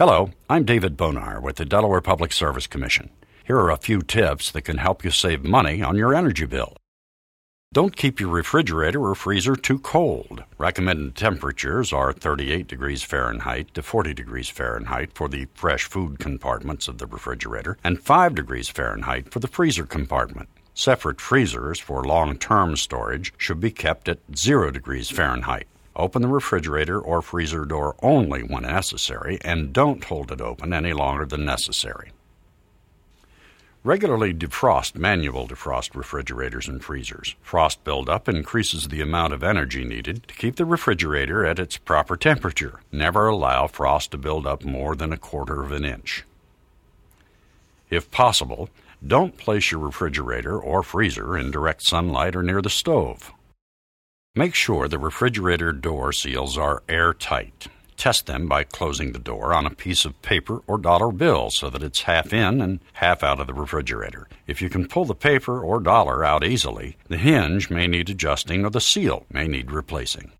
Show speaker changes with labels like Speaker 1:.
Speaker 1: Hello, I'm David Bonar with the Delaware Public Service Commission. Here are a few tips that can help you save money on your energy bill. Don't keep your refrigerator or freezer too cold. Recommended temperatures are 38 degrees Fahrenheit to 40 degrees Fahrenheit for the fresh food compartments of the refrigerator and 5 degrees Fahrenheit for the freezer compartment. Separate freezers for long term storage should be kept at 0 degrees Fahrenheit. Open the refrigerator or freezer door only when necessary and don't hold it open any longer than necessary. Regularly defrost manual defrost refrigerators and freezers. Frost buildup increases the amount of energy needed to keep the refrigerator at its proper temperature. Never allow frost to build up more than a quarter of an inch. If possible, don't place your refrigerator or freezer in direct sunlight or near the stove. Make sure the refrigerator door seals are airtight. Test them by closing the door on a piece of paper or dollar bill so that it's half in and half out of the refrigerator. If you can pull the paper or dollar out easily, the hinge may need adjusting or the seal may need replacing.